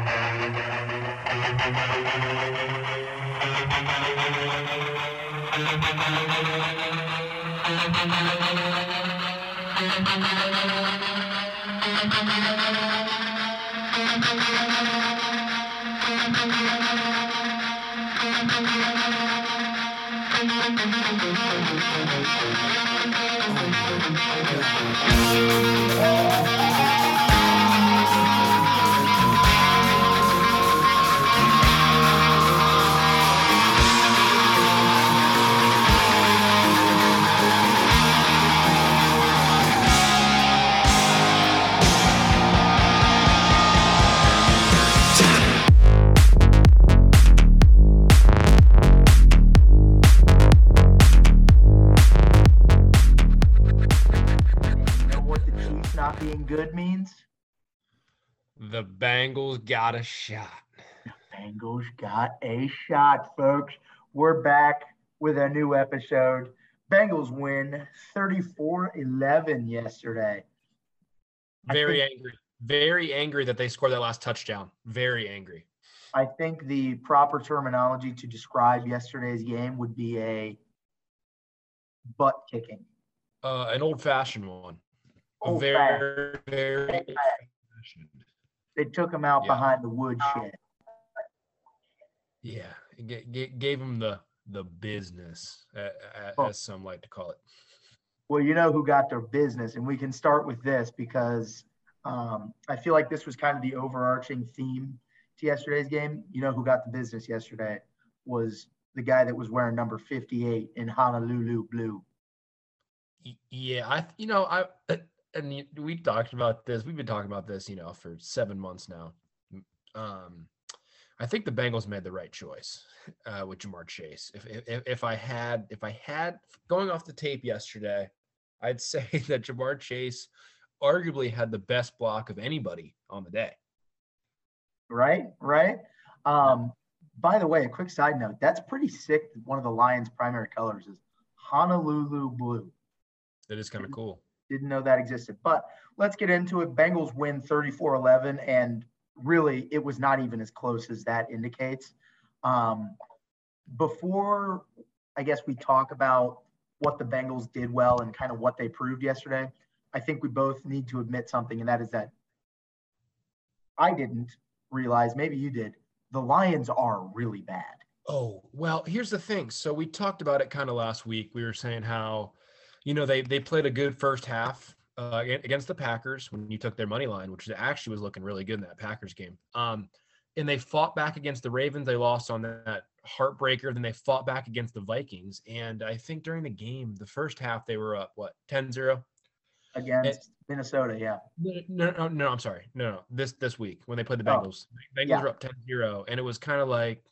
You The Bengals got a shot. Bengals got a shot, folks. We're back with a new episode. Bengals win 34 11 yesterday. Very think- angry. Very angry that they scored that last touchdown. Very angry. I think the proper terminology to describe yesterday's game would be a butt kicking. Uh, an old fashioned one. Old very, very. They took him out Yeah. behind the woodshed. Yeah, ga- ga- gave him the the business, uh, Oh. as some like to call it. Well, you know who got their business, and we can start with this because um, I feel like this was kind of the overarching theme to yesterday's game. You know who got the business yesterday was the guy that was wearing number 58 in Honolulu blue. Yeah, I you know I and we talked about this. We've been talking about this, you know, for seven months now. Um, I think the Bengals made the right choice uh, with Ja'Marr Chase. If, if if I had if I had going off the tape yesterday, I'd say that Ja'Marr Chase arguably had the best block of anybody on the day. Right, right. Um, by the way, a quick side note: that's pretty sick. that One of the Lions' primary colors is Honolulu blue. That is kind of cool. Didn't know that existed. But let's get into it. Bengals win 34 11, and really, it was not even as close as that indicates. Um, before, I guess, we talk about what the Bengals did well and kind of what they proved yesterday, I think we both need to admit something, and that is that I didn't realize, maybe you did, the Lions are really bad. Oh, well, here's the thing. So we talked about it kind of last week. We were saying how, you know, they they played a good first half uh, against the Packers when you took their money line, which actually was looking really good in that Packers game. Um, and they fought back against the Ravens. They lost on that heartbreaker. Then they fought back against the Vikings. And I think during the game, the first half, they were up, what, 10 0? Against Minnesota, yeah. No, no, no, I'm sorry. No, no, this this week when they played the Oh, Bengals, Bengals yeah. were up 10-0, and it was kind of like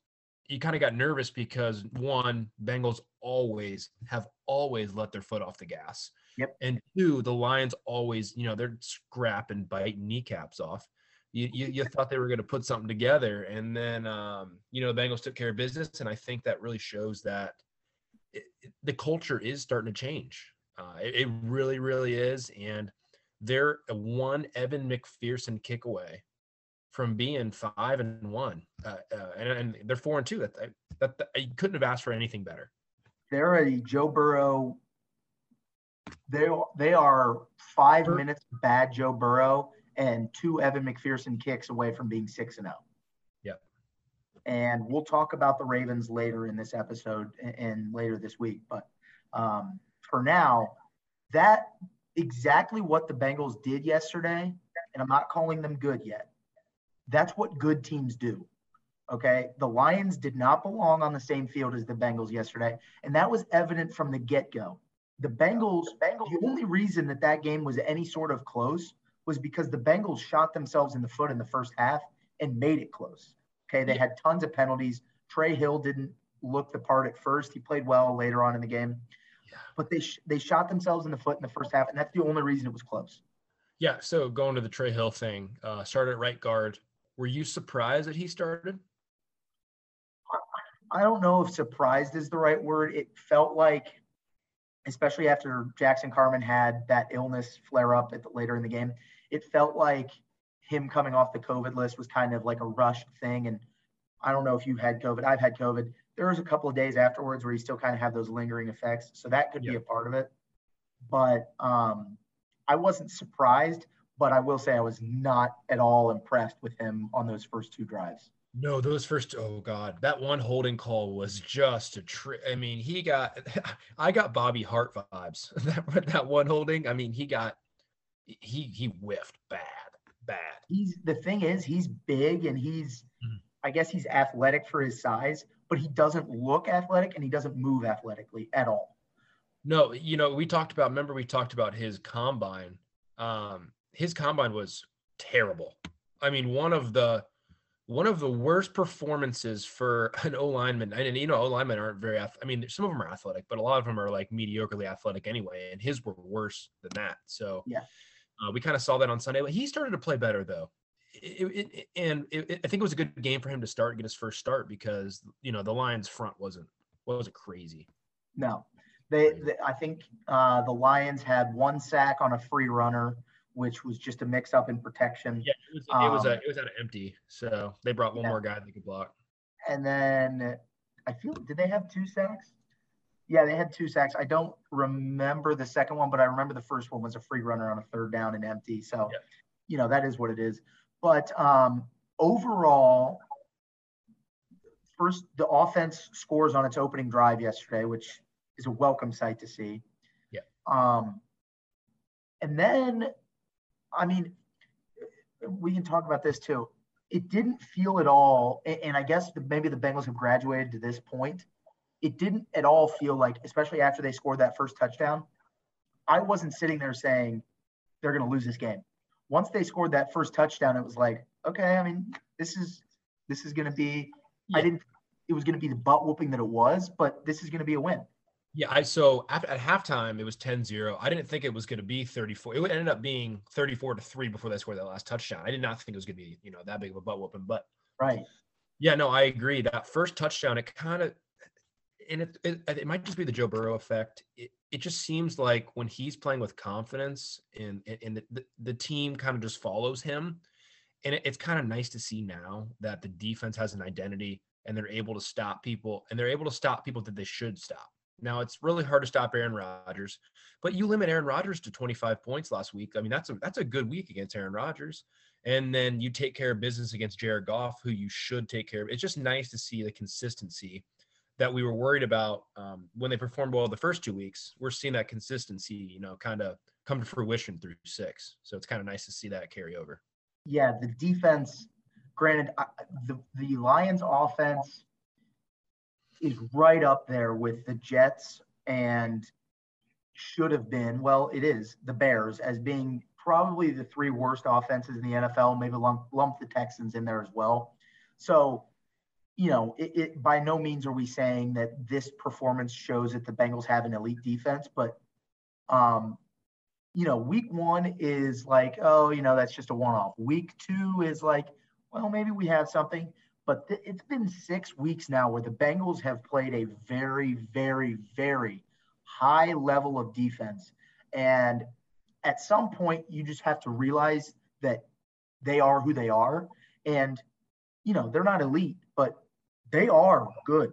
you kind of got nervous because one, Bengals always have always let their foot off the gas. Yep. And two, the Lions always, you know, they're scrapping, biting kneecaps off. You, you, you thought they were going to put something together, and then um, you know the Bengals took care of business, and I think that really shows that it, it- the culture is starting to change. Uh, it, it really, really is, and they're a one Evan McPherson kick away from being five and one, uh, uh, and, and they're four and two. That, that that you couldn't have asked for anything better. they're a Joe Burrow. They they are five minutes bad Joe Burrow and two Evan McPherson kicks away from being six and zero. Yep. And we'll talk about the Ravens later in this episode and, and later this week. But um, for now, that exactly what the Bengals did yesterday, and I'm not calling them good yet. That's what good teams do. Okay. The Lions did not belong on the same field as the Bengals yesterday. And that was evident from the get go. The Bengals, Bengals, the only reason that that game was any sort of close was because the Bengals shot themselves in the foot in the first half and made it close. Okay. They had tons of penalties. Trey Hill didn't look the part at first. He played well later on in the game. But they, sh- they shot themselves in the foot in the first half. And that's the only reason it was close. Yeah. So going to the Trey Hill thing, uh, started at right guard. Were you surprised that he started? I don't know if surprised is the right word. It felt like, especially after Jackson Carman had that illness flare up at the, later in the game, it felt like him coming off the COVID list was kind of like a rushed thing. And I don't know if you've had COVID. I've had COVID. There was a couple of days afterwards where you still kind of have those lingering effects. So that could yeah. be a part of it. But um, I wasn't surprised, but I will say I was not at all impressed with him on those first two drives. No, those first oh god, that one holding call was just a trick. I mean, he got I got Bobby Hart vibes. that that one holding, I mean, he got he he whiffed bad, bad. He's the thing is he's big and he's mm-hmm. I guess he's athletic for his size, but he doesn't look athletic and he doesn't move athletically at all. No, you know, we talked about remember we talked about his combine. Um his combine was terrible. I mean, one of the one of the worst performances for an O lineman, and you know, O linemen aren't very. I mean, some of them are athletic, but a lot of them are like mediocrely athletic anyway, and his were worse than that. So yeah, uh, we kind of saw that on Sunday. But he started to play better though, it, it, it, and I think it was a good game for him to start, get his first start because you know the Lions' front wasn't wasn't crazy. No, they, they I think uh, the Lions had one sack on a free runner which was just a mix up in protection. Yeah, it was, it was, a, um, it was out of empty. So they brought one yeah. more guy that they could block. And then I feel, did they have two sacks? Yeah, they had two sacks. I don't remember the second one, but I remember the first one was a free runner on a third down and empty. So, yeah. you know, that is what it is. But um, overall, first, the offense scores on its opening drive yesterday, which is a welcome sight to see. Yeah. Um, and then I mean, we can talk about this too. It didn't feel at all, and I guess maybe the Bengals have graduated to this point. It didn't at all feel like, especially after they scored that first touchdown, I wasn't sitting there saying they're going to lose this game. Once they scored that first touchdown, it was like, okay, I mean, this is this is going to be. Yeah. I didn't. It was going to be the butt whooping that it was, but this is going to be a win. Yeah, I so at, at halftime it was 10-0. I didn't think it was going to be 34. It ended up being 34 to 3 before they scored that last touchdown. I did not think it was going to be, you know, that big of a butt whooping, but right. Yeah, no, I agree. That first touchdown, it kind of and it, it, it might just be the Joe Burrow effect. It, it just seems like when he's playing with confidence and and the, the, the team kind of just follows him. And it, it's kind of nice to see now that the defense has an identity and they're able to stop people and they're able to stop people that they should stop. Now it's really hard to stop Aaron Rodgers, but you limit Aaron Rodgers to 25 points last week. I mean, that's a that's a good week against Aaron Rodgers. And then you take care of business against Jared Goff, who you should take care of. It's just nice to see the consistency that we were worried about um, when they performed well the first two weeks. We're seeing that consistency, you know, kind of come to fruition through six. So it's kind of nice to see that carry over. Yeah, the defense. Granted, the the Lions' offense is right up there with the Jets and should have been, well, it is the Bears as being probably the three worst offenses in the NFL, maybe lump, lump the Texans in there as well. So, you know, it, it, by no means are we saying that this performance shows that the Bengals have an elite defense, but, um, you know, week one is like, oh, you know, that's just a one off. Week two is like, well, maybe we have something but th- it's been six weeks now where the Bengals have played a very, very, very high level of defense. And at some point, you just have to realize that they are who they are. And, you know, they're not elite, but they are good.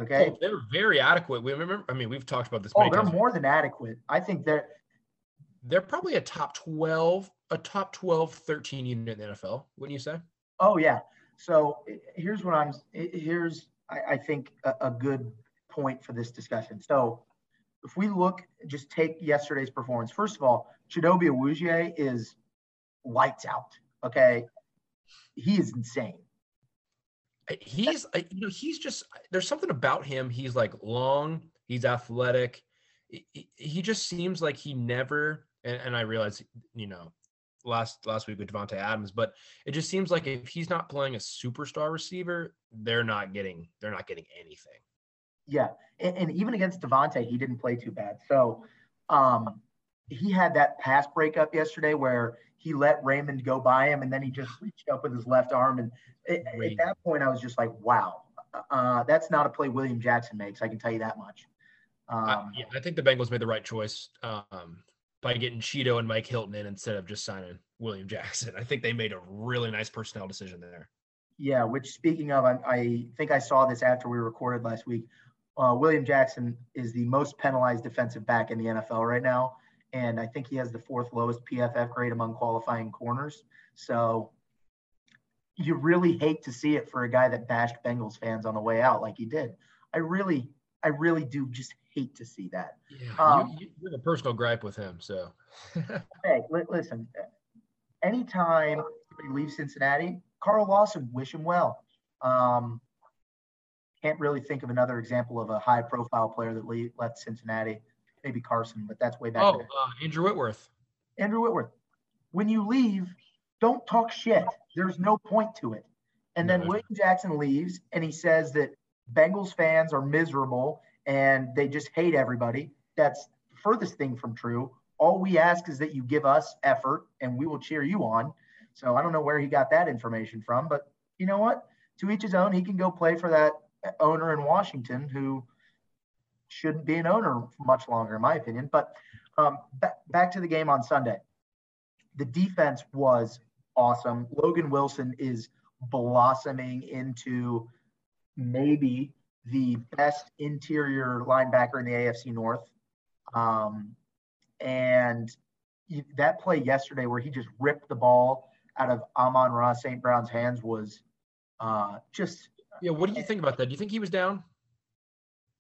Okay. Oh, they're very adequate. We remember, I mean, we've talked about this. Oh, they're times. more than adequate. I think they're, they're probably a top 12, a top 12, 13 unit in the NFL, wouldn't you say? Oh, yeah. So here's what I'm. Here's I, I think a, a, good point for this discussion. So if we look, just take yesterday's performance. First of all, Chidobe Awuzie is lights out. Okay, he is insane. He's uh, you know he's just there's something about him. He's like long. He's athletic. He just seems like he never. And, and I realize you know last last week with Davante Adams, but it just seems like if he's not playing a superstar receiver, they're not getting they're not getting anything. Yeah, and, and even against Davante, he didn't play too bad. So um, he had that pass breakup yesterday where he let Raymond go by him, and then he just reached up with his left arm. And it, at that point, I was just like, wow, uh, that's not a play William Jackson makes. I can tell you that much. Um, I, yeah, I think the Bengals made the right choice. Um, by getting Cheeto and Mike Hilton in instead of just signing William Jackson. I think they made a really nice personnel decision there. Yeah, which speaking of, I, I think I saw this after we recorded last week. Uh, William Jackson is the most penalized defensive back in the NFL right now, and I think he has the fourth lowest PFF grade among qualifying corners. So you really hate to see it for a guy that bashed Bengals fans on the way out like he did. I really, I really do just hate to see that. Yeah, um, you, you have a personal gripe with him, so. hey, li- listen. Anytime he leaves Cincinnati, Carl Lawson, wish him well. Um, can't really think of another example of a high-profile player that le- left Cincinnati. Maybe Carson, but that's way back. Oh, uh, Andrew Whitworth. Andrew Whitworth. When you leave, don't talk shit. There's no point to it. And then no, William Jackson leaves and he says that Bengals fans are miserable and they just hate everybody. That's the furthest thing from true. All we ask is that you give us effort and we will cheer you on. So I don't know where he got that information from, but you know what? To each his own. He can go play for that owner in Washington who shouldn't be an owner much longer, in my opinion. But um, back, back to the game on Sunday. The defense was awesome. Logan Wilson is blossoming into maybe the best interior linebacker in the AFC North. Um, and that play yesterday where he just ripped the ball out of Amon-Ra St. Brown's hands was uh, just. Yeah, what do you think about that? Do you think he was down?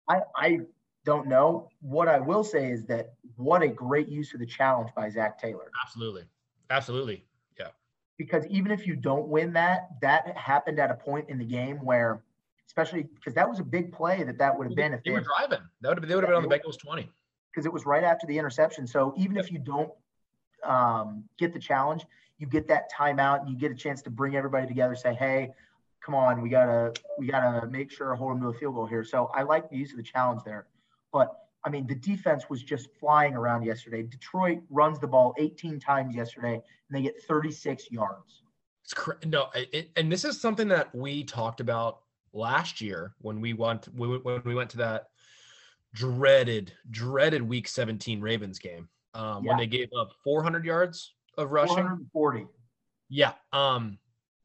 I, I don't know. What I will say is that what a great use of the challenge by Zac Taylor. Absolutely. Absolutely. Yeah. Because even if you don't win that, that happened at a point in the game where especially because that was a big play that that would have been if they, they were driving. That would have they would have been on the Bengals twenty. Because it was right after the interception. So even yep. if you don't um, get the challenge, you get that timeout and you get a chance to bring everybody together. Say, hey, come on, we gotta we gotta make sure hold them to a field goal here. So I like the use of the challenge there, but. I mean, the defense was just flying around yesterday. Detroit runs the ball 18 times yesterday, and they get 36 yards. It's cr- no, it, and this is something that we talked about last year when we went when we went to that dreaded dreaded week 17 Ravens game um, yeah. when they gave up 400 yards of rushing. 440 yeah um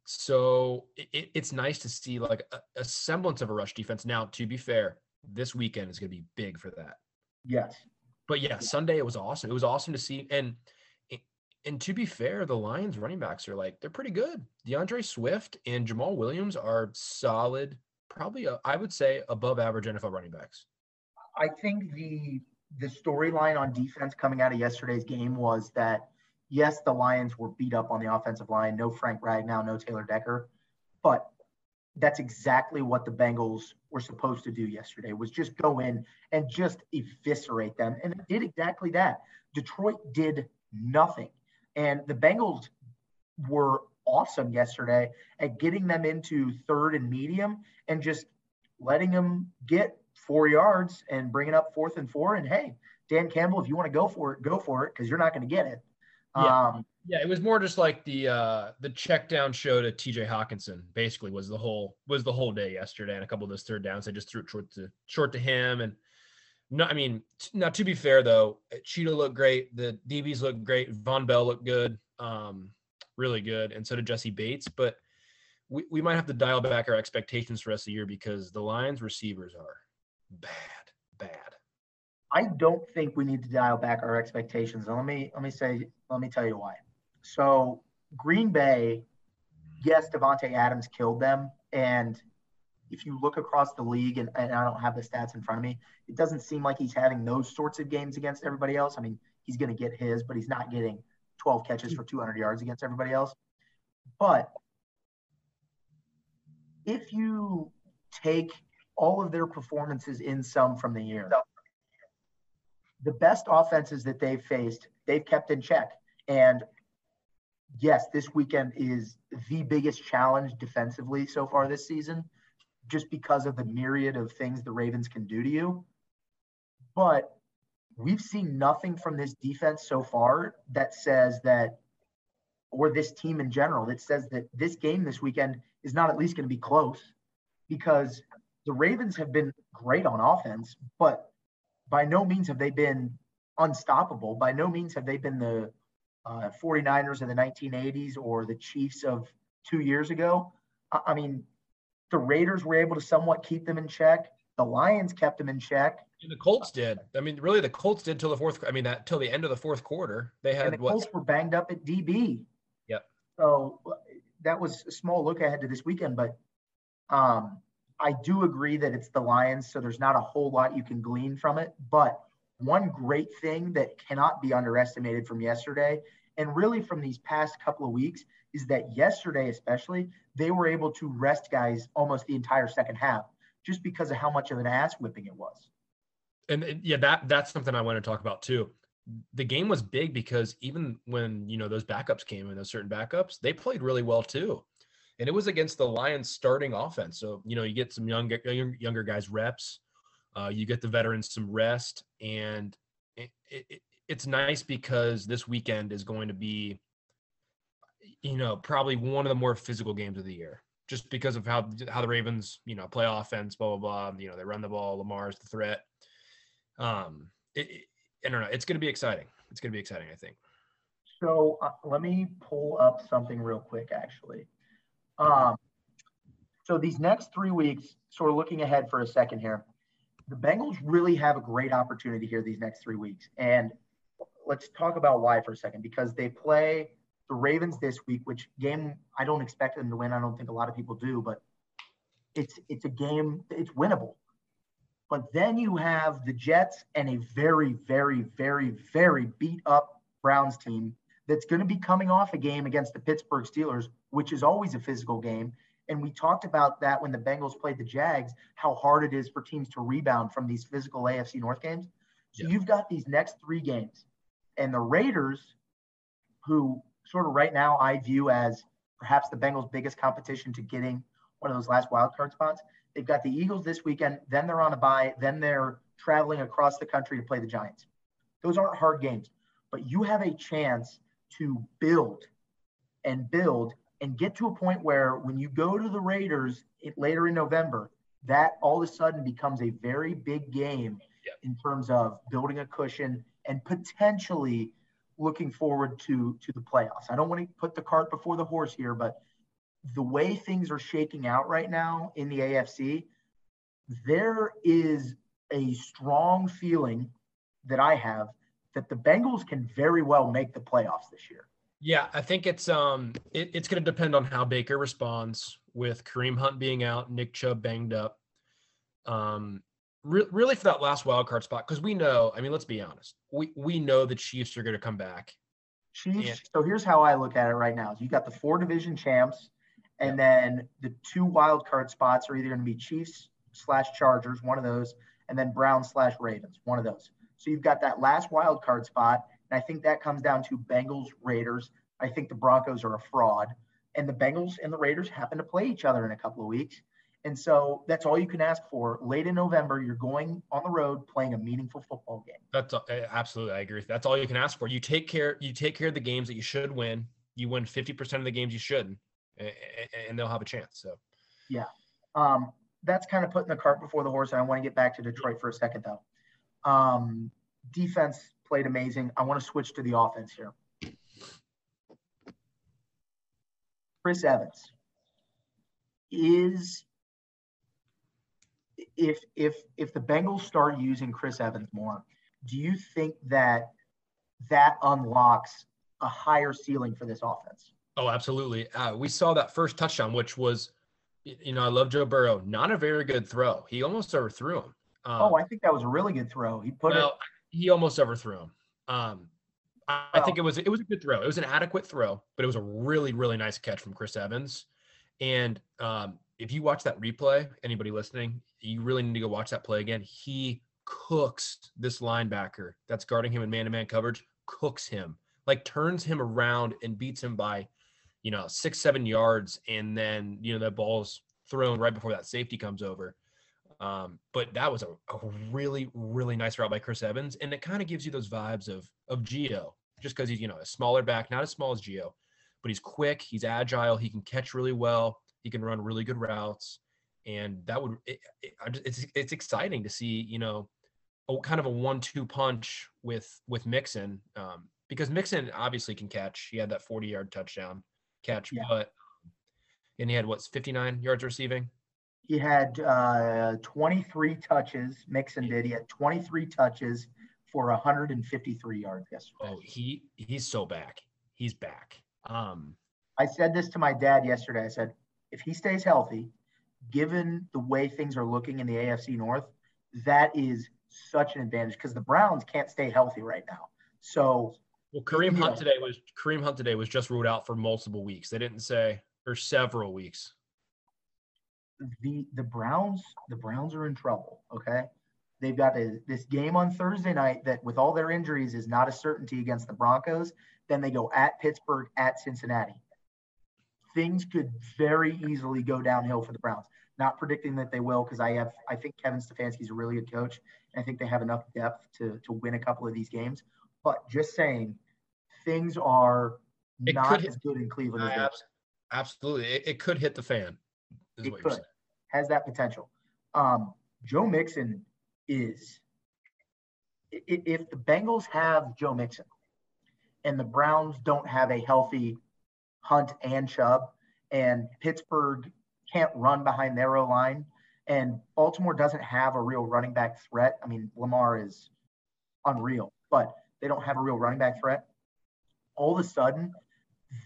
so it, it's nice to see like a, a, semblance of a rush defense. Now to be fair this weekend is going to be big for that. Yes. But yeah sunday it was awesome. It was awesome to see and and to be fair, the Lions running backs are like they're pretty good. D'Andre Swift and Jamaal Williams are solid, probably a, I would say above average NFL running backs. I think the the storyline on defense coming out of yesterday's game was that yes, the Lions were beat up on the offensive line. No Frank Ragnow, no Taylor Decker, but that's exactly what the Bengals were supposed to do yesterday was just go in and just eviscerate them. And it did exactly that. Detroit did nothing. And the Bengals were awesome yesterday at getting them into third and medium and just letting them get four yards and bringing up fourth and four. And hey, Dan Campbell, if you want to go for it, go for it because you're not going to get it. Yeah. Um, yeah, it was more just like the uh the check down show to TJ Hockenson basically was the whole was the whole day yesterday and a couple of those third downs. I just threw it short to short to him and no, I mean, now to be fair though, Cheeto looked great. The DBs looked great. Vonn Bell looked good, um, really good, and so did Jessie Bates. But we, we might have to dial back our expectations for the rest of the year because the Lions receivers are bad, bad. I don't think we need to dial back our expectations. let me let me say let me tell you why. So Green Bay, yes, Davante Adams killed them, and if you look across the league, and, and I don't have the stats in front of me, it doesn't seem like he's having those sorts of games against everybody else. I mean, he's going to get his, but he's not getting 12 catches for 200 yards against everybody else. But if you take all of their performances in sum from the year, the best offenses that they've faced, they've kept in check. And yes, this weekend is the biggest challenge defensively so far this season just because of the myriad of things the Ravens can do to you. But we've seen nothing from this defense so far that says that, or this team in general, that says that this game this weekend is not at least going to be close because the Ravens have been great on offense, but by no means have they been unstoppable. By no means have they been the uh, 49ers of the 1980s or the Chiefs of two years ago. I, I mean, the Raiders were able to somewhat keep them in check. The Lions kept them in check. And the Colts did. I mean, really, the Colts did till the fourth. I mean, that till the end of the fourth quarter, they had and the what? Colts were banged up at DB. Yep. So that was a small look ahead to this weekend, but um, I do agree that it's the Lions, so there's not a whole lot you can glean from it. But one great thing that cannot be underestimated from yesterday, and really from these past couple of weeks, is that yesterday, especially, they were able to rest guys almost the entire second half just because of how much of an ass whipping it was. And yeah, that that's something I want to talk about too. The game was big because even when you know those backups came in, those certain backups, they played really well too. And it was against the Lions starting offense. So, you know, you get some younger younger guys reps, uh, you get the veterans some rest, and it, it, it's nice because this weekend is going to be, you know, probably one of the more physical games of the year, just because of how how the Ravens, you know, play offense, blah blah blah. You know, they run the ball. Lamar's the threat. Um, it, it, I don't know. It's going to be exciting. It's going to be exciting. I think. So uh, let me pull up something real quick, actually. Um, so these next three weeks, sort of looking ahead for a second here, the Bengals really have a great opportunity here these next three weeks. And let's talk about why for a second, because they play the Ravens this week, which game I don't expect them to win. I don't think a lot of people do, but it's it's a game it's winnable. But then you have the Jets and a very, very, very, very beat up Browns team that's going to be coming off a game against the Pittsburgh Steelers, which is always a physical game. And we talked about that when the Bengals played the Jags, how hard it is for teams to rebound from these physical AFC North games. So yeah. you've got these next three games. And the Raiders, who sort of right now I view as perhaps the Bengals' biggest competition to getting one of those last wild card spots. They've got the Eagles this weekend, then they're on a bye, then they're traveling across the country to play the Giants. Those aren't hard games, but you have a chance to build and build and get to a point where when you go to the Raiders it, later in November, that all of a sudden becomes a very big game yep. in terms of building a cushion and potentially looking forward to to the playoffs. I don't want to put the cart before the horse here, but the way things are shaking out right now in the AFC, there is a strong feeling that I have that the Bengals can very well make the playoffs this year. Yeah, I think it's um it, it's going to depend on how Baker responds with Kareem Hunt being out, Nick Chubb banged up. Um, re- really for that last wild card spot because we know. I mean, let's be honest. We we know the Chiefs are going to come back. Chiefs. And, so here's how I look at it right now: you got the four division champs, and yeah. then the two wild card spots are either going to be Chiefs slash Chargers, one of those, and then Browns slash Ravens, one of those. So you've got that last wild card spot. And I think that comes down to Bengals, Raiders. I think the Broncos are a fraud. And the Bengals and the Raiders happen to play each other in a couple of weeks. And so that's all you can ask for. Late in November, you're going on the road playing a meaningful football game. That's absolutely, I agree. That's all you can ask for. You take care, you take care of the games that you should win. You win 50% of the games you shouldn't, and they'll have a chance. So, yeah. Um, that's kind of putting the cart before the horse. And I want to get back to Detroit for a second, though. Um, defense played amazing. I want to switch to the offense here. Chris Evans is if if if the Bengals start using Chris Evans more, do you think that that unlocks a higher ceiling for this offense? Oh, absolutely. Uh, we saw that first touchdown, which was, you know, I love Joe Burrow. Not a very good throw. He almost overthrew him. Um, oh, I think that was a really good throw. He put well, it he almost overthrew him. Um, I, I think it was it was a good throw. It was an adequate throw, but it was a really really nice catch from Chris Evans. And um, if you watch that replay, anybody listening, you really need to go watch that play again. He cooks this linebacker that's guarding him in man-to-man coverage, cooks him, like turns him around and beats him by, you know, six seven yards, and then you know that ball's thrown right before that safety comes over. Um, but that was a, a, really, really nice route by Chris Evans. And it kind of gives you those vibes of of Gio, just because he's, you know, a smaller back, not as small as Gio, but he's quick, he's agile, he can catch really well, he can run really good routes. And that would it, it, it's it's exciting to see, you know, a kind of a one-two punch with with Mixon um, because Mixon obviously can catch. He had that 40-yard touchdown catch, Yeah. but and he had what's 59 yards receiving. He had uh, 23 touches. Mixon did. He had 23 touches for 153 yards yesterday. Oh, he he's so back. He's back. Um, I said this to my dad yesterday. I said, if he stays healthy, given the way things are looking in the AFC North, that is such an advantage because the Browns can't stay healthy right now. So well, Kareem. Hunt today was Kareem Hunt today was just ruled out for multiple weeks. They didn't say or several weeks. the the Browns the Browns are in trouble. Okay, they've got a, this game on Thursday night that, with all their injuries, is not a certainty against the Broncos. Then they go at Pittsburgh, at Cincinnati. Things could very easily go downhill for the Browns. Not predicting that they will, because I have I think Kevin Stefanski is a really good coach, and I think they have enough depth to to win a couple of these games. But just saying, things are It not could- as good in Cleveland as Absolutely, it, it could hit the fan. Is It could. has that potential. Um, Joe Mixon is if the Bengals have Joe Mixon and the Browns don't have a healthy Hunt and Chubb, and Pittsburgh can't run behind their O line, and Baltimore doesn't have a real running back threat. I mean, Lamar is unreal, but they don't have a real running back threat. All of a sudden,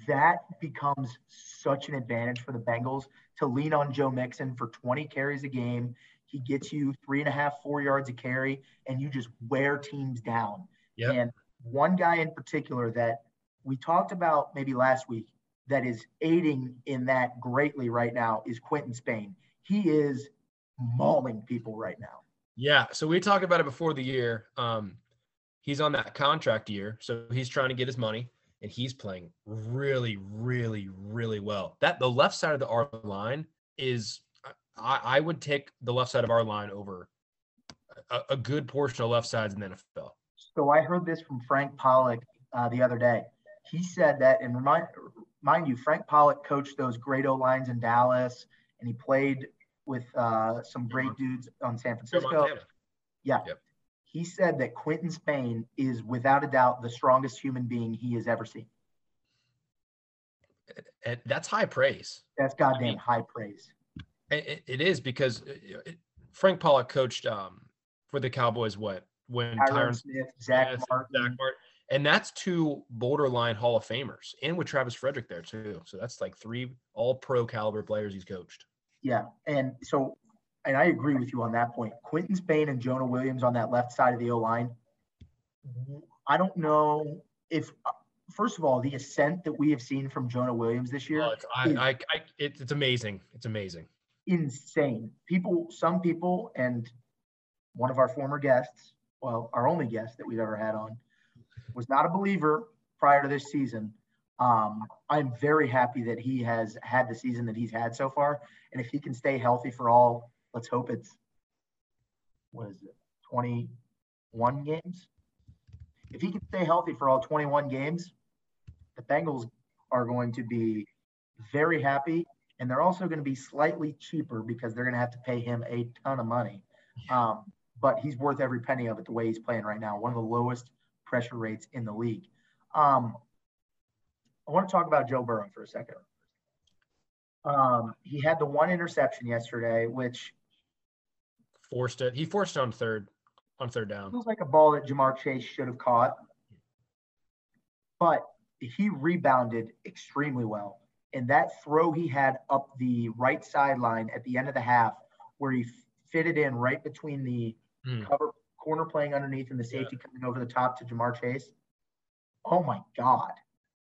that becomes such an advantage for the Bengals to lean on Joe Mixon for 20 carries a game. He gets you three and a half, four yards a carry, and you just wear teams down. Yep. And one guy in particular that we talked about maybe last week that is aiding in that greatly right now is Quinton Spain. He is mauling people right now. Yeah. So we talked about it before the year. Um, he's on that contract year, so he's trying to get his money, and he's playing really, really, really well. That the left side of the R line is, I, I would take the left side of our line over a, a good portion of left sides in the NFL. So I heard this from Frank Pollack uh, the other day. He said that, and remind mind you, Frank Pollack coached those great O lines in Dallas, and he played with uh, some great dudes on San Francisco. Yeah. Yep. He said that Quinton Spain is without a doubt the strongest human being he has ever seen. And that's high praise. That's goddamn mean- high praise. It, it- is because uh, Frank Pollack coached um, for the Cowboys. What when Tyron Tyron Smith, Zack Martin. Zack Martin, and that's two borderline Hall of Famers, and with Travis Frederick there too. So that's like three All Pro caliber players he's coached. Yeah, and so, and I agree with you on that point. Quinton Spain and Jonah Williams on that left side of the O line. I don't know if, first of all, the ascent that we have seen from Jonah Williams this year, Well, it's, I, I, I, it, it's amazing. It's amazing. insane. People, some people, and one of our former guests, well, our only guest that we've ever had on, was not a believer prior to this season. Um, I'm very happy that he has had the season that he's had so far, and if he can stay healthy for all, let's hope it's what is it, 21 games. If he can stay healthy for all 21 games, the Bengals are going to be very happy and they're also going to be slightly cheaper because they're going to have to pay him a ton of money. Um, but he's worth every penny of it the way he's playing right now, one of the lowest pressure rates in the league. Um, I want to talk about Joe Burrow for a second. Um, he had the one interception yesterday, which Forced it. He forced it on third, on third down. It feels like a ball that Ja'Marr Chase should have caught, but he rebounded extremely well. And that throw he had up the right sideline at the end of the half, where he fitted in right between the Hmm. cover corner playing underneath and the safety coming over the top to Ja'Marr Chase. Oh my God.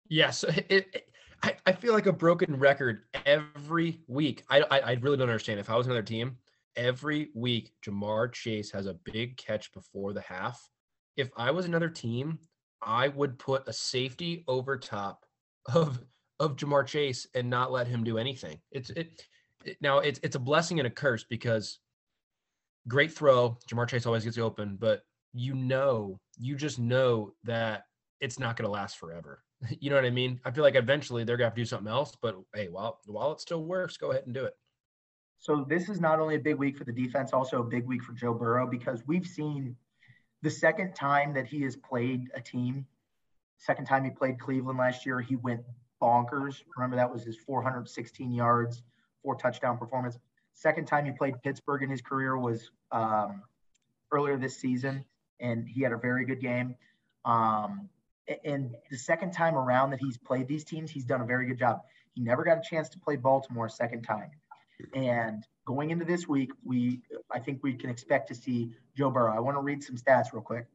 Yes, it, it, I, I feel like a broken record every week. I, I I really don't understand. If I was another team, every week Ja'Marr Chase has a big catch before the half. If I was another team, I would put a safety over top of of Ja'Marr Chase and not let him do anything. It's it, it now it's it's a blessing and a curse because great throw, Ja'Marr Chase always gets open, but you know, you just know that it's not going to last forever. You know what I mean? I feel like eventually they're gonna have to do something else. But hey, while while it still works, go ahead and do it. So this is not only a big week for the defense, also a big week for Joe Burrow because we've seen the second time that he has played a team, second time he played Cleveland last year, he went bonkers. Remember that was his 416 yards, four touchdown performance. Second time he played Pittsburgh in his career was um, earlier this season, and he had a very good game. Um, and the second time around that he's played these teams, he's done a very good job. He never got a chance to play Baltimore a second time. And going into this week, we I think we can expect to see Joe Burrow. I want to read some stats real quick.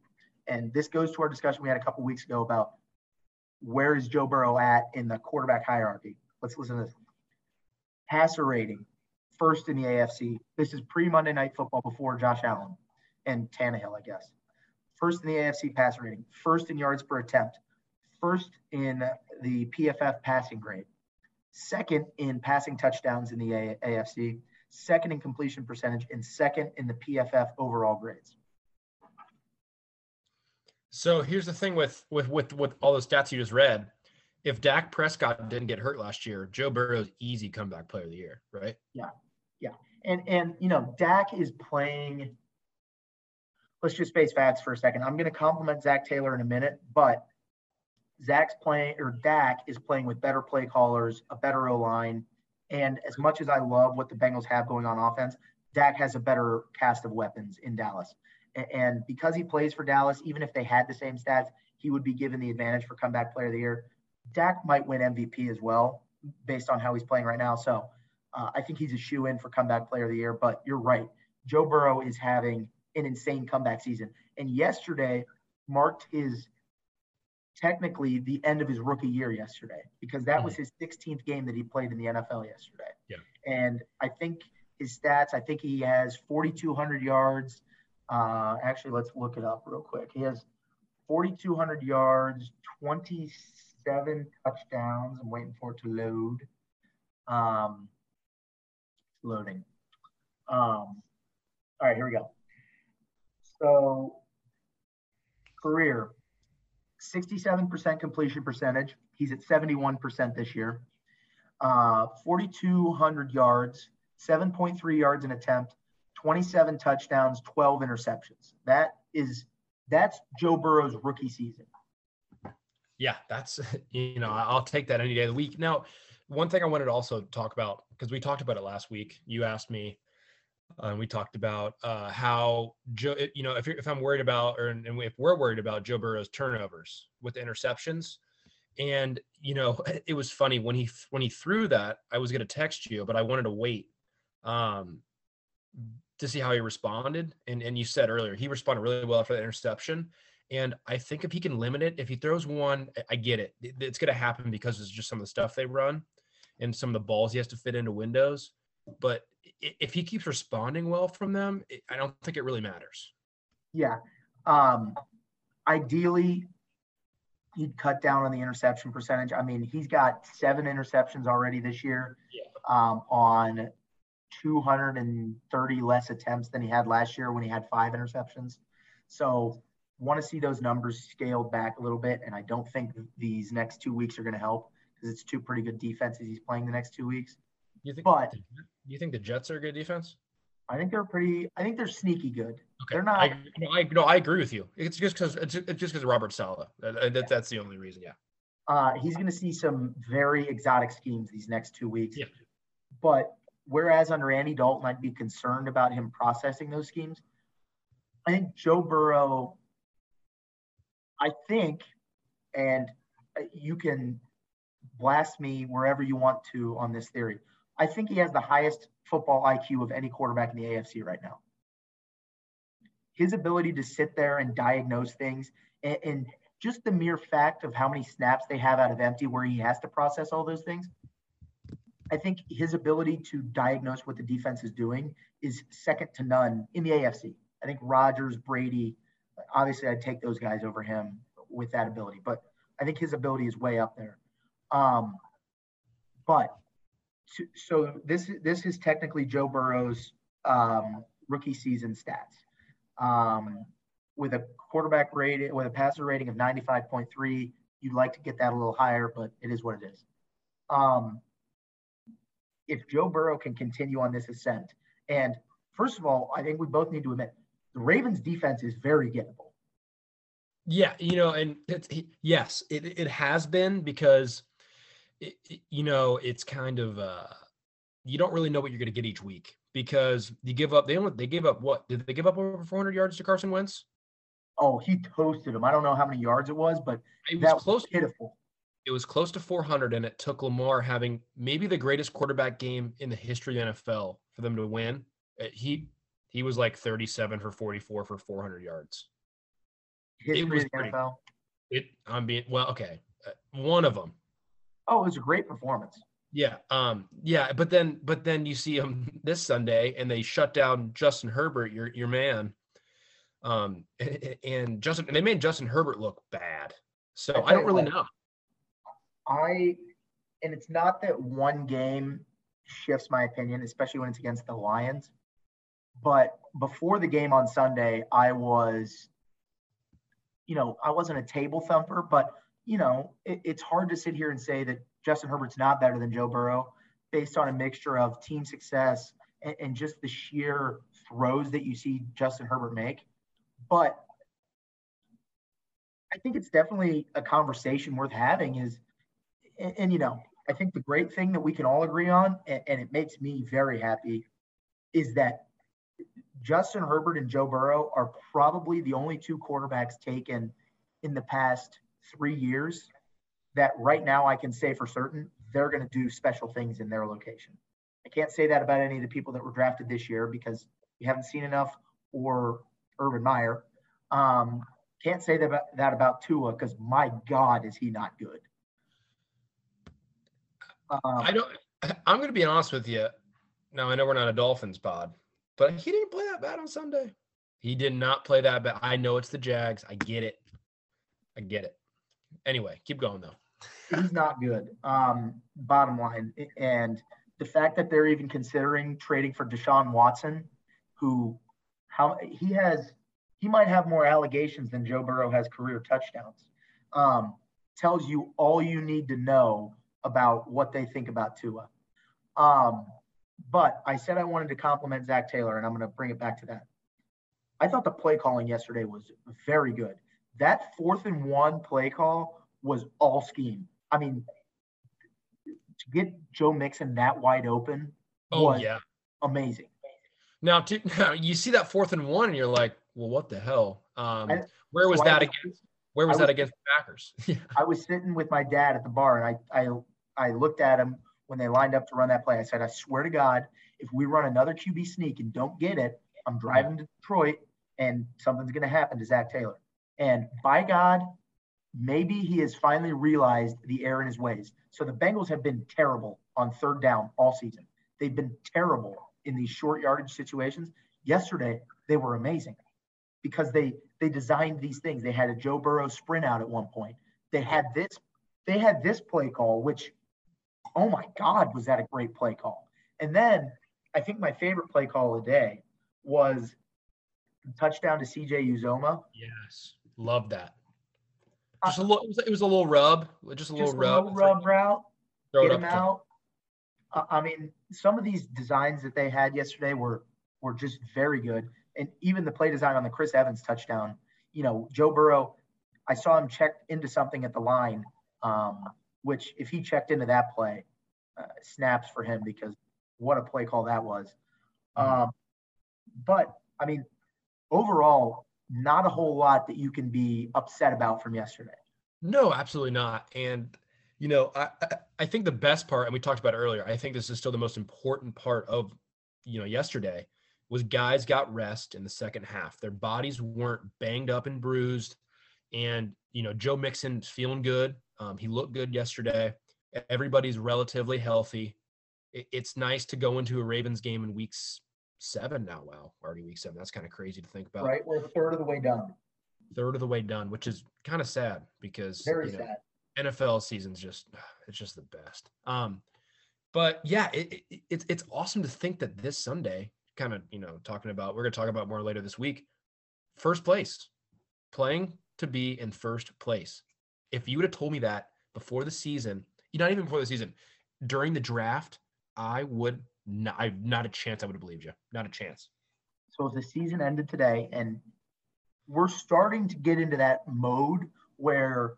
And this goes to our discussion we had a couple weeks ago about where is Joe Burrow at in the quarterback hierarchy. Let's listen to this. Passer rating, first in the AFC. This is pre Monday Night Football before Josh Allen and Tannehill, I guess. First in the AFC passer rating, first in yards per attempt, first in the PFF passing grade, second in passing touchdowns in the A- AFC, second in completion percentage, and second in the PFF overall grades. So here's the thing with with with with all those stats you just read. If Dak Prescott didn't get hurt last year, Joe Burrow's easy comeback player of the year, right? Yeah, yeah, and and you know Dak is playing. Let's just face facts for a second. I'm going to compliment Zac Taylor in a minute, but Zac's playing or Dak is playing with better play callers, a better O line, and as much as I love what the Bengals have going on offense, Dak has a better cast of weapons in Dallas. And because he plays for Dallas, even if they had the same stats, he would be given the advantage for comeback player of the year. Dak might win MVP as well, based on how he's playing right now. So uh, I think he's a shoe in for comeback player of the year. But you're right. Joe Burrow is having an insane comeback season. And yesterday marked his technically the end of his rookie year yesterday because that was mm-hmm. his 16th game that he played in the NFL yesterday. Yeah. And I think his stats, I think he has 4,200 yards, uh, actually, let's look it up real quick. He has 4,200 yards, 27 touchdowns. I'm waiting for it to load. Um, loading. Um, all right, here we go. So, career 67% completion percentage. He's at 71% this year. Uh, 4,200 yards, 7.3 yards an attempt, 27 touchdowns, 12 interceptions. That is that's Joe Burrow's rookie season. Yeah, that's you know, I'll take that any day of the week. Now, one thing I wanted to also talk about because we talked about it last week. You asked me uh, and we talked about uh, how Joe, you know, if, if I'm worried about, or and if we're worried about Joe Burrow's turnovers with interceptions, and you know, it was funny when he when he threw that, I was going to text you, but I wanted to wait um, to see how he responded. And and you said earlier he responded really well for the interception. And I think if he can limit it, if he throws one, I get it. It's going to happen because it's just some of the stuff they run and some of the balls he has to fit into windows. But if he keeps responding well from them, I don't think it really matters. Yeah. Um, ideally, he'd cut down on the interception percentage. I mean, he's got seven interceptions already this year yeah. um, on 230 less attempts than he had last year when he had five interceptions. So want to see those numbers scaled back a little bit. And I don't think these next two weeks are going to help because it's two pretty good defenses he's playing the next two weeks. You think, but you think the Jets are a good defense? I think they're pretty. I think they're sneaky good. Okay. They're not. I, no, I, no, I agree with you. It's just because it's, it's just because Robert Saleh. That, that, yeah. That's the only reason. Yeah. Uh, he's going to see some very exotic schemes these next two weeks. Yeah. But Whereas under Andy Dalton, I'd be concerned about him processing those schemes. I think Joe Burrow, I think, and you can blast me wherever you want to on this theory. I think he has the highest football IQ of any quarterback in the AFC right now. His ability to sit there and diagnose things and, and just the mere fact of how many snaps they have out of empty where he has to process all those things I think his ability to diagnose what the defense is doing is second to none in the AFC. I think Rodgers, Brady, obviously I'd take those guys over him with that ability, but I think his ability is way up there. Um, but to, so this this is technically Joe Burrow's um, rookie season stats. Um, with a quarterback rating, with a passer rating of 95.3, you'd like to get that a little higher, but it is what it is. Um, if Joe Burrow can continue on this ascent, and first of all, I think we both need to admit the Ravens defense is very gettable. Yeah, you know, and yes, it it has been because it, it, you know it's kind of uh you don't really know what you're going to get each week because you give up. They only they gave up what did they give up over 400 yards to Carson Wentz? Oh, he toasted him. I don't know how many yards it was, but It was that was close. pitiful. It was close to 400, and it took Lamar having maybe the greatest quarterback game in the history of the NFL for them to win. Uh, He he was like 37 for 44 for 400 yards. History was the pretty- NFL. It I'm being well, okay, uh, one of them. Oh, it was a great performance. Yeah, um, yeah, but then but then you see him this Sunday and they shut down Justin Herbert, your your man. Um, and Justin and they made Justin Herbert look bad. So I I don't really what, know. I, and it's not that one game shifts my opinion, especially when it's against the Lions. But before the game on Sunday, I was, you know, I wasn't a table thumper, but, you know, it, it's hard to sit here and say that Justin Herbert's not better than Joe Burrow based on a mixture of team success and, and just the sheer throws that you see Justin Herbert make. But I think it's definitely a conversation worth having is and, and, you know, I think the great thing that we can all agree on, and, and, it makes me very happy, is that Justin Herbert and Joe Burrow are probably the only two quarterbacks taken in the past three years that right now I can say for certain they're going to do special things in their location. I can't say that about any of the people that were drafted this year because we haven't seen enough or Urban Meyer. Um, can't say that about, that about Tua because my God, is he not good. I Um, don't. I'm going to be honest with you. Now I know we're not a Dolphins pod, but he didn't play that bad on Sunday. He did not play that bad. I know it's the Jags. I get it. I get it. Anyway, keep going though. he's not good. Um, bottom line, and the fact that they're even considering trading for Deshaun Watson, who how he has he might have more allegations than Joe Burrow has career touchdowns, um, tells you all you need to know about what they think about Tua. Um, but I said I wanted to compliment Zac Taylor, and I'm going to bring it back to that. I thought the play calling yesterday was very good. That fourth and one play call was all scheme. I mean, to get Joe Mixon that wide open Oh was yeah. amazing. Now, to, now you see that fourth and one, and you're like, well, what the hell? Um, I- where was So I that against? Where was I that against the Packers? I was sitting with my dad at the bar, and I I I looked at him when they lined up to run that play. I said, I swear to God, if we run another QB sneak and don't get it, I'm driving to Detroit, and something's going to happen to Zac Taylor. And by God, maybe he has finally realized the error in his ways. So the Bengals have been terrible on third down all season. They've been terrible in these short yardage situations. Yesterday, they were amazing because they they designed these things. They had a Joe Burrow sprint out at one point. They had this they had this play call, which oh my God, was that a great play call? And then I think my favorite play call of the day was touchdown to CJ Uzomah. Yes, love that. Just a little. It was, it was a little rub. Just a little Just a rub. little rub route. Throw get him out. I I mean, some of these designs that they had yesterday were were just very good, and even the play design on the Chris Evans touchdown. You know, Joe Burrow. I saw him check into something at the line, um, which if he checked into that play, uh, snaps for him because what a play call that was. Mhm. Um, but I mean, overall, not a whole lot that you can be upset about from yesterday. No, absolutely not. And you know, I I- think the best part, and we talked about earlier. I think this is still the most important part of you know yesterday was guys got rest in the second half. Their bodies weren't banged up and bruised, and you know Joe Mixon's feeling good. Um, he looked good yesterday. Everybody's relatively healthy. It, it's nice to go into a Ravens game in weeks seven now. Wow, already week seven. That's kind of crazy to think about. Right, we're a third of the way done. Third of the way done, which is kind of sad because Very you know, sad. NFL season's just it's just the best. Um, but yeah, it, it, it's it's awesome to think that this Sunday, kind of you know talking about we're gonna talk about more later this week. First place, playing to be in first place. If you would have told me that before the season, you not even before the season, during the draft, I would not. I not a chance. I would have believed you. Not a chance. So if the season ended today and we're starting to get into that mode where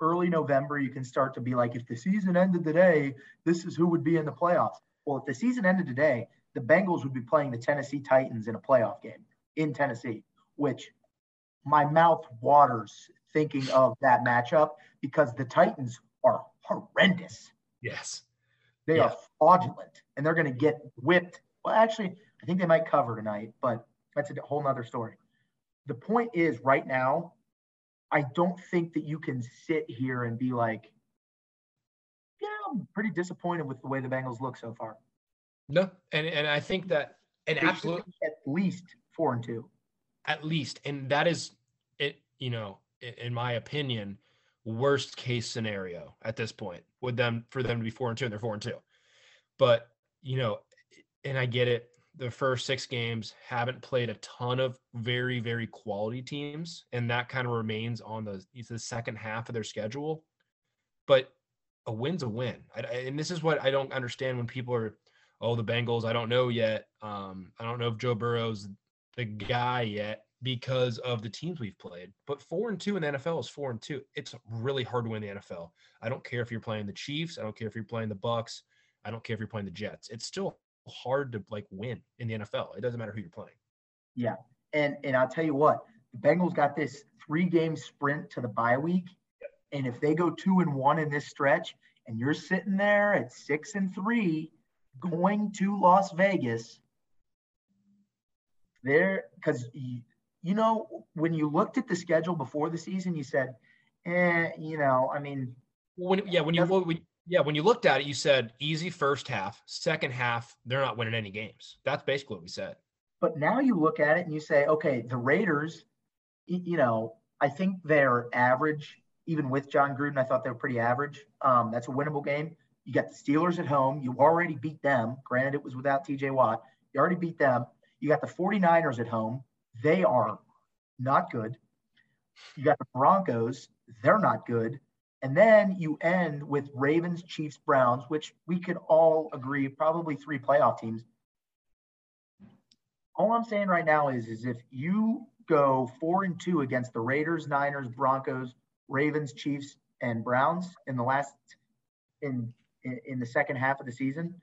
early November you can start to be like, if the season ended today, this is who would be in the playoffs. Well, if the season ended today, the Bengals would be playing the Tennessee Titans in a playoff game in Tennessee, which my mouth waters thinking of that matchup because the Titans are horrendous. Yes. They yeah. are fraudulent and they're going to get whipped. Well, actually, I think they might cover tonight, but that's a whole nother story. The point is, right now, I don't think that you can sit here and be like, yeah, I'm pretty disappointed with the way the Bengals look so far. No, and and I think that and absolutely at least four and two. At least, and that is it. You know, in my opinion, worst case scenario at this point with them for them to be four and two and they're four and two. But you know, and I get it. The first six games haven't played a ton of very, very quality teams, and that kind of remains on the the second half of their schedule. But a win's a win, I, and this is what I don't understand when people are, oh, the Bengals. I don't know yet. Um, I don't know if Joe Burrow's the guy yet because of the teams we've played. But four and two in the NFL is four and two. It's really hard to win the NFL. I don't care if you're playing the Chiefs. I don't care if you're playing the Bucks. I don't care if you're playing the Jets. It's still hard to like win in the NFL. It doesn't matter who you're playing. Yeah. And and I'll tell you what, the Bengals got this three game sprint to the bye week. And if they go two and one in this stretch, and you're sitting there at six and three going to Las Vegas, there because you know, when you looked at the schedule before the season, you said, eh, you know, I mean, when yeah, when you when, yeah, when you looked at it, you said easy first half, second half, they're not winning any games. That's basically what we said. But now you look at it and you say, okay, the Raiders, you know, I think they're average, even with Jon Gruden. I thought they were pretty average. Um, that's a winnable game. You got the Steelers at home. You already beat them. Granted, it was without TJ Watt. You already beat them. You got the 49ers at home. They are not good. You got the Broncos, they're not good. And then you end with Ravens, Chiefs, Browns, which we could all agree probably three playoff teams. All I'm saying right now is, is if you go four and two against the Raiders, Niners, Broncos, Ravens, Chiefs, and Browns in the last in in, the second half of the season,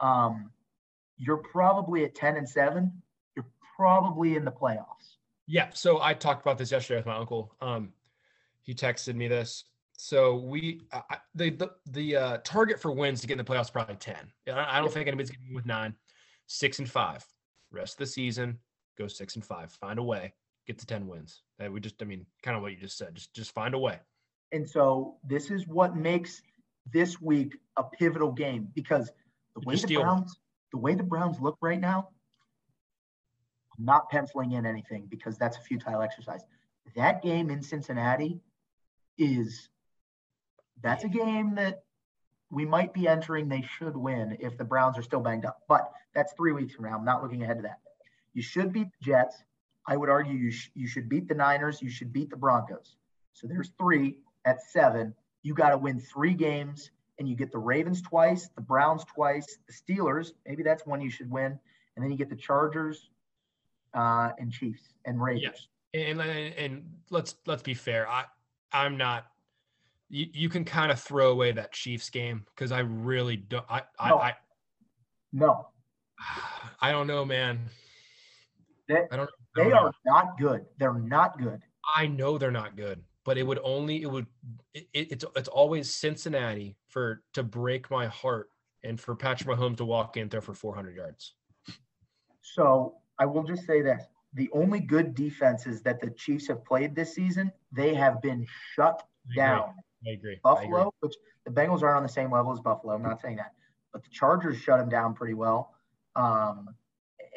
um, you're probably at 10 and 7 You're probably in the playoffs. Yeah. So I talked about this yesterday with my uncle. Um, he texted me this. So we uh, the the the uh, target for wins to get in the playoffs is probably ten. I, I don't think anybody's getting with nine, six and five. Rest of the season, go six and five. Find a way, get to ten wins. That we just, I mean, kind of what you just said. Just just find a way. And so this is what makes this week a pivotal game because the way the Browns, the way the Browns look right now, I'm not penciling in anything because that's a futile exercise. That game in Cincinnati is that's a game that we might be entering they should win if the Browns are still banged up. But that's three weeks from now. I'm not looking ahead to that. You should beat the Jets. I would argue you, sh- you should beat the Niners. You should beat the Broncos. So there's three at seven. You got to win three games, and you get the Ravens twice, the Browns twice, the Steelers. Maybe that's one you should win. And then you get the Chargers, uh, and Chiefs and Raiders. Yeah. And, and and let's let's be fair. I I'm not. You, you can kind of throw away that Chiefs game because I really don't. I I, no. I no. I don't know, man. They, I don't. I don't they know. are not good. They're not good. I know they're not good, but it would only it would it, it's it's always Cincinnati for to break my heart and for Patrick Mahomes to walk in there for 400 yards. So I will just say this the only good defenses that the Chiefs have played this season, they have been shut down. I agree. Buffalo, I agree. which the Bengals aren't on the same level as Buffalo. I'm not saying that, but the Chargers shut them down pretty well. Um,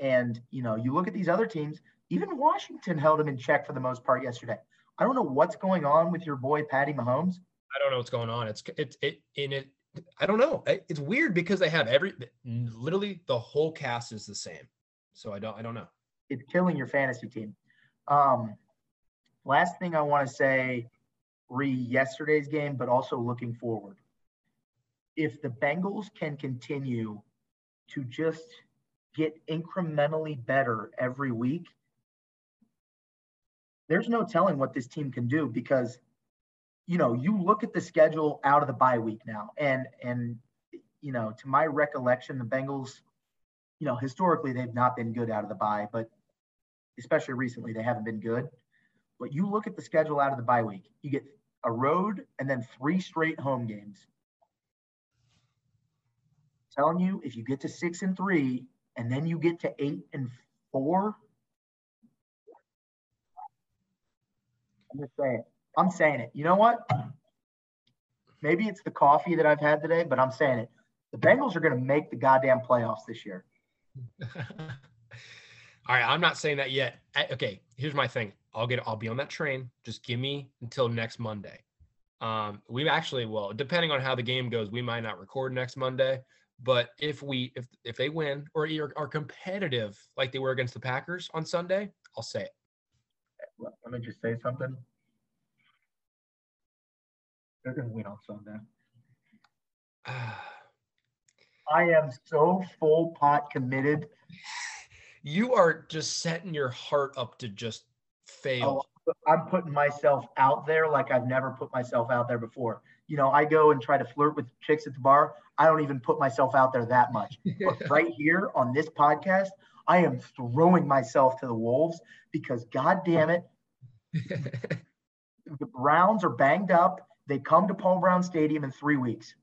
and you know, you look at these other teams. Even Washington held them in check for the most part yesterday. I don't know what's going on with your boy Patty Mahomes. I don't know what's going on. It's it's it in it. I don't know. It's weird because they have every literally the whole cast is the same. So I don't I don't know. It's killing your fantasy team. Um, last thing I want to say, re yesterday's game, but also looking forward. If the Bengals can continue to just get incrementally better every week, there's no telling what this team can do because you know you look at the schedule out of the bye week now and and you know to my recollection the bengals you know historically they've not been good out of the bye but especially recently they haven't been good but you look at the schedule out of the bye week you get a road and then three straight home games telling you if you get to six and three and then you get to eight and four I'm just saying. I'm saying it. You know what? Maybe it's the coffee that I've had today, but I'm saying it. The Bengals are going to make the goddamn playoffs this year. All right, I'm not saying that yet. Okay, here's my thing. I'll get. I'll be on that train. Just give me until next Monday. Um, we actually, well, depending on how the game goes, we might not record next Monday. But if we, if if they win or are competitive like they were against the Packers on Sunday, I'll say it let me just say something. They're to win on Sunday. I am so full pot committed. You are just setting your heart up to just fail. Oh, I'm putting myself out there like I've never put myself out there before. You know, I go and try to flirt with chicks at the bar. I don't even put myself out there that much. But right here on this podcast, I am throwing myself to the wolves because god damn it, the Browns are banged up. They come to Paul Brown Stadium in three weeks.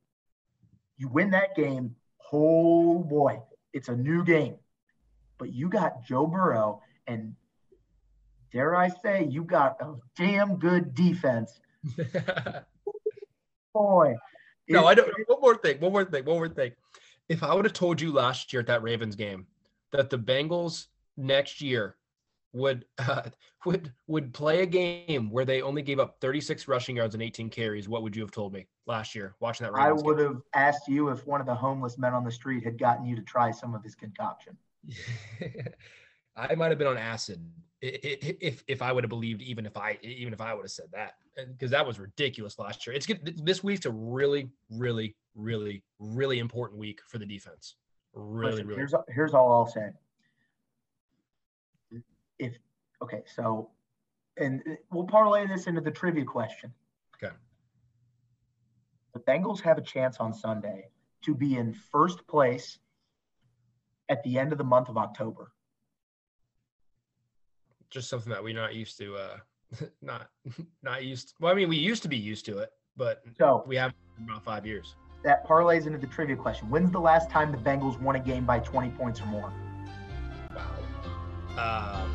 You win that game, oh boy, it's a new game. But you got Joe Burrow, and dare I say, you got a damn good defense. boy. No, I don't. One more thing. One more thing. One more thing. If I would have told you last year at that Ravens game that the Bengals next year would uh, would would play a game where they only gave up 36 rushing yards and 18 carries, what would you have told me last year watching that? Ravens I would game? have asked you if one of the homeless men on the street had gotten you to try some of his concoction. I might have been on acid if if I would have believed, even if I even if I would have said that, because that was ridiculous last year. It's good. This week's a really, really, really, really important week for the defense. Really, Listen, really. Here's here's all I'll say if okay, so and uh, we'll parlay this into the trivia question. Okay. The Bengals have a chance on Sunday to be in first place at the end of the month of October. Just something that we're not used to. Uh, not not used. To, well, I mean, we used to be used to it, but so we have about five years. That parlays into the trivia question. When's the last time the Bengals won a game by 20 points or more? Wow. Um,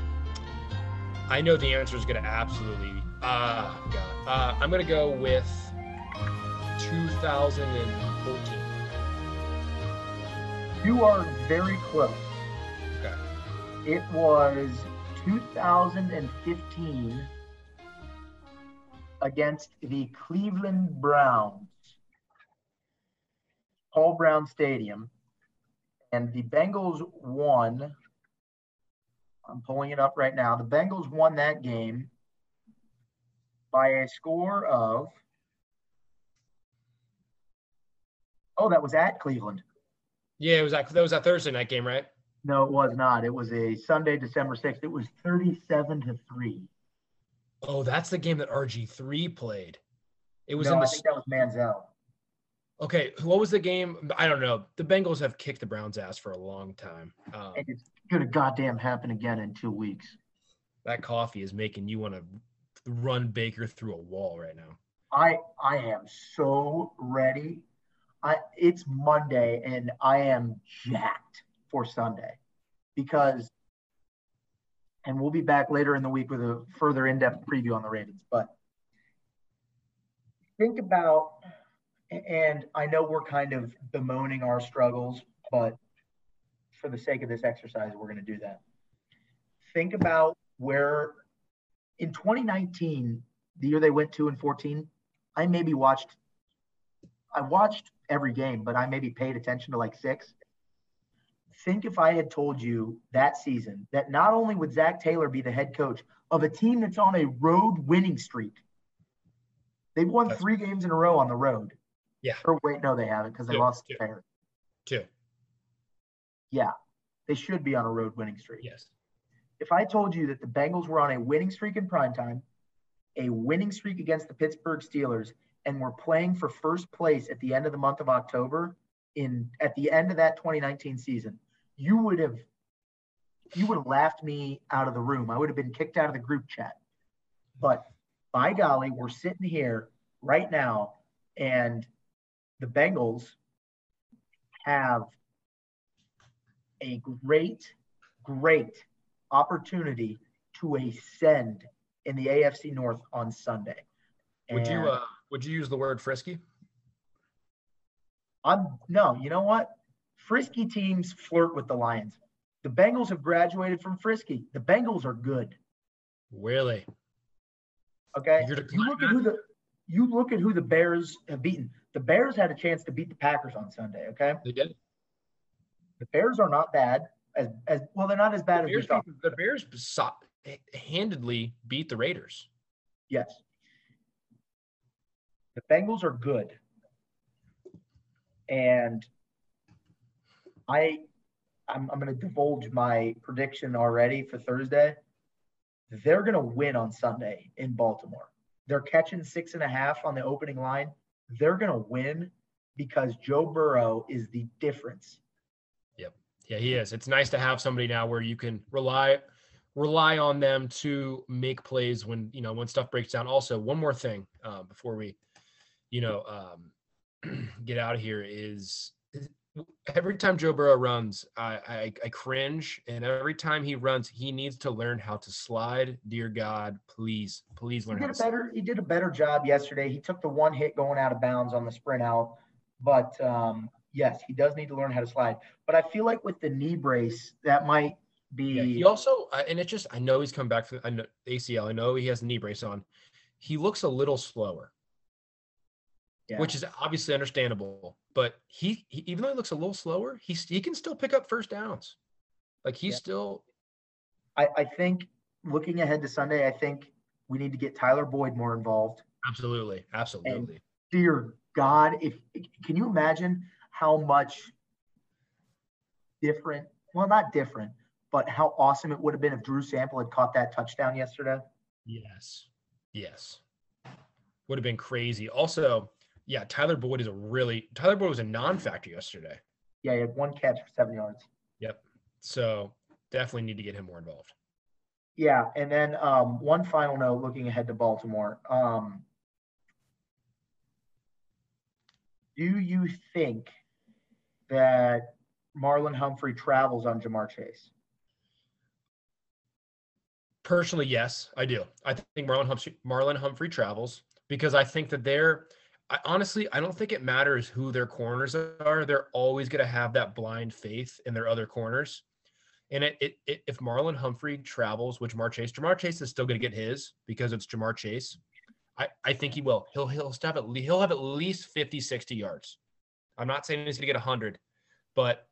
I know the answer is going to absolutely. Uh, God. Uh, I'm going to go with 2014. You are very close. Okay. It was 2015 against the Cleveland Browns, Paul Brown Stadium, and the Bengals won I'm pulling it up right now. The Bengals won that game by a score of Oh, that was at Cleveland. Yeah, it was that that was that Thursday night game, right? No, it was not. It was a Sunday, December 6th. It was 37 to 3. Oh, that's the game that RG3 played. It was no, in the I think that was Manziel. Okay, what was the game? I don't know. The Bengals have kicked the Browns' ass for a long time. Um, and it's gonna goddamn happen again in two weeks. That coffee is making you want to run Baker through a wall right now. I I am so ready. I it's Monday and I am jacked for Sunday because and we'll be back later in the week with a further in-depth preview on the Ravens. But think about and I know we're kind of bemoaning our struggles, but for the sake of this exercise, we're going to do that. Think about where in 2019, the year they went two and 14, I maybe watched, I watched every game, but I maybe paid attention to like six. Think if I had told you that season that not only would Zac Taylor be the head coach of a team that's on a road winning streak, they've won three games in a row on the road yeah. Or wait, no, they haven't because they two, lost two. to Two. Yeah, they should be on a road winning streak. Yes. if I told you that the Bengals were on a winning streak in primetime, a winning streak against the Pittsburgh Steelers, and were playing for first place at the end of the month of October in at the end of that 2019 season, you would have you would have laughed me out of the room. I would have been kicked out of the group chat. But by golly, we're sitting here right now, and the Bengals have a great, great opportunity to ascend in the AFC North on Sunday. Would you uh, would you use the word frisky? I'm no, you know what? Frisky teams flirt with the Lions. The Bengals have graduated from frisky. The Bengals are good. Really? Okay. You look at who the you look at who the Bears have beaten. The Bears had a chance to beat the Packers on Sunday. Okay. They did. The Bears are not bad. As as well, they're not as bad the as Bears we thought. Beat, the Bears handedly beat the Raiders. Yes. The Bengals are good. And I I'm, I'm going to divulge my prediction already for Thursday. They're going to win on Sunday in Baltimore. They're catching six and a half on the opening line. They're going to win because Joe Burrow is the difference. Yep. Yeah, he is. It's nice to have somebody now where you can rely rely on them to make plays when you know when stuff breaks down. Also, one more thing uh, before we, you know, um, get out of here is every time Joe Burrow runs, I, I, I cringe, and every time he runs, he needs to learn how to slide. Dear God, please, please learn he how did to. A better, he did a better job yesterday. He took the one hit going out of bounds on the sprint out, but um, yes, he does need to learn how to slide. But I feel like with the knee brace, that might be. Yeah, he also, and it just, I know he's come back from I know, ACL. I know he has a knee brace on. He looks a little slower yeah. which is obviously understandable. But he, he, even though he looks a little slower, he he can still pick up first downs. Like he's yeah. still. I, I think looking ahead to Sunday, I think we need to get Tyler Boyd more involved. Absolutely, absolutely. And dear God, if can you imagine how much different? Well, not different, but how awesome it would have been if Drew Sample had caught that touchdown yesterday. Yes, yes, would have been crazy. Also, yeah, Tyler Boyd is a really Tyler Boyd was a non-factor yesterday. Yeah, he had one catch for seven yards. Yep. So definitely need to get him more involved. Yeah, and then um, one final note, looking ahead to Baltimore. Um, do you think that Marlon Humphrey travels on Ja'Marr Chase? Personally, yes, I do. I think Marlon Humphrey, Marlon Humphrey travels because I think that they're – I, honestly, I don't think it matters who their corners are. They're always going to have that blind faith in their other corners. And it, it, it, if Marlon Humphrey travels with Ja'Marr Chase, Ja'Marr Chase is still going to get his because it's Ja'Marr Chase. I, I think he will. He'll he'll have at he'll have at least 50, 60 yards. I'm not saying he's going to get 100, but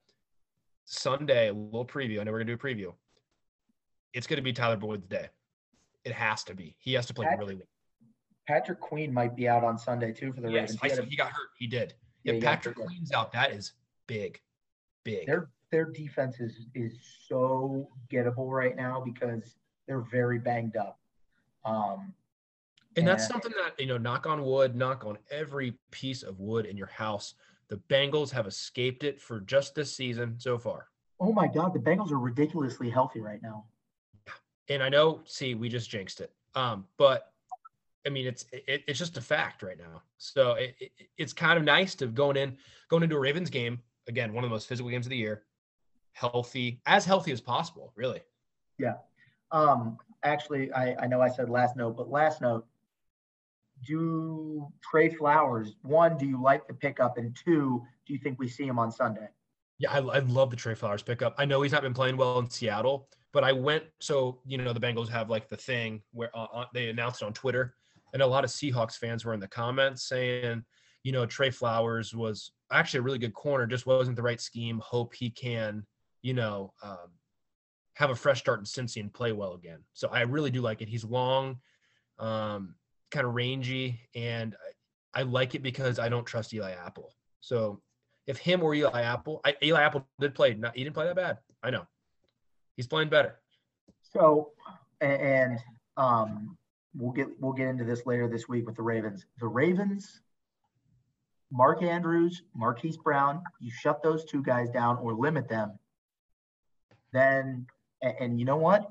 Sunday, a little preview. I know we're going to do a preview. It's going to be Tyler Boyd's day. It has to be. He has to play really well. Patrick Queen might be out on Sunday too for the yes, Ravens. He, he got hurt. He did. Yeah, if Patrick Queen's out, that is big, big. Their their defense is is so gettable right now because they're very banged up. Um, and, and that's something that you know, knock on wood, knock on every piece of wood in your house. The Bengals have escaped it for just this season so far. Oh my God, the Bengals are ridiculously healthy right now. And I know, see, we just jinxed it. Um, but I mean, it's it, it's just a fact right now. So it, it, it's kind of nice to going in going into a Ravens game again, one of the most physical games of the year, healthy as healthy as possible, really. Yeah. Um. Actually, I I know I said last note, but last note. Do Tre Flowers one? Do you like the pickup? And two, do you think we see him on Sunday? Yeah, I, I love the Tre Flowers pickup. I know he's not been playing well in Seattle, but I went so you know the Bengals have like the thing where uh, they announced it on Twitter and a lot of Seahawks fans were in the comments saying, you know, Tre Flowers was actually a really good corner, just wasn't the right scheme. Hope he can, you know, um, have a fresh start in Cincy and play well again. So I really do like it. He's long, um, kind of rangy, and I, I, like it because I don't trust Eli Apple. So if him or Eli Apple, I, Eli Apple did play, not, he didn't play that bad. I know he's playing better. So, and um, we'll get we'll get into this later this week with the Ravens. The Ravens, Mark Andrews, Marquise Brown, you shut those two guys down or limit them. Then, and, and you know what?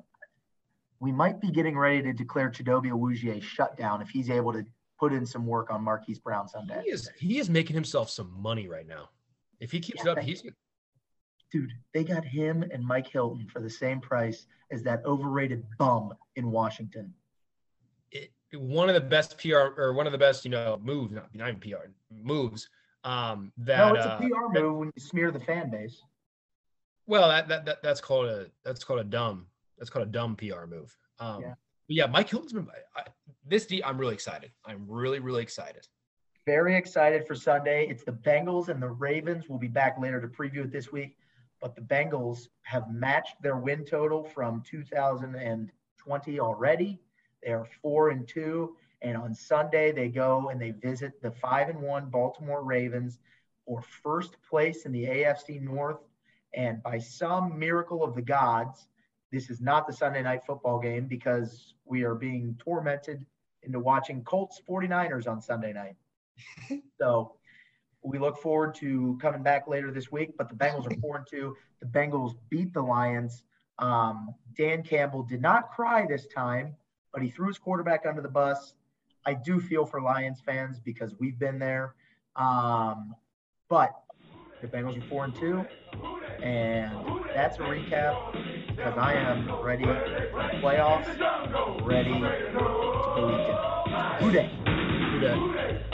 We might be getting ready to declare Chidobe Awuzie shut down if he's able to put in some work on Marquise Brown Sunday. He is he is making himself some money right now. If he keeps yeah, it up, he's dude. They got him and Mike Hilton for the same price as that overrated bum in Washington. One of the best PR or one of the best, you know, moves, not, not even PR moves. Um, that no, it's a PR uh, move when you smear the fan base. Well, that, that, that that's called a that's called a dumb that's called a dumb PR move. Um, yeah. yeah, Mike Hilton's been I, this. D, I'm really excited. I'm really really excited. Very excited for Sunday. It's the Bengals and the Ravens. We'll be back later to preview it this week. But the Bengals have matched their win total from 2020 already. They are four and two. And on Sunday, they go and they visit the five and one Baltimore Ravens for first place in the AFC North. And by some miracle of the gods, this is not the Sunday night football game because we are being tormented into watching Colts 49ers on Sunday night. so we look forward to coming back later this week, but the Bengals are 4 and 2. The Bengals beat the Lions. Um, Dan Campbell did not cry this time, but he threw his quarterback under the bus. I do feel for Lions fans because we've been there. Um, but the Bengals are 4 and 2. And that's a recap because I am ready for the playoffs, ready to go weekend. Who day? Who day?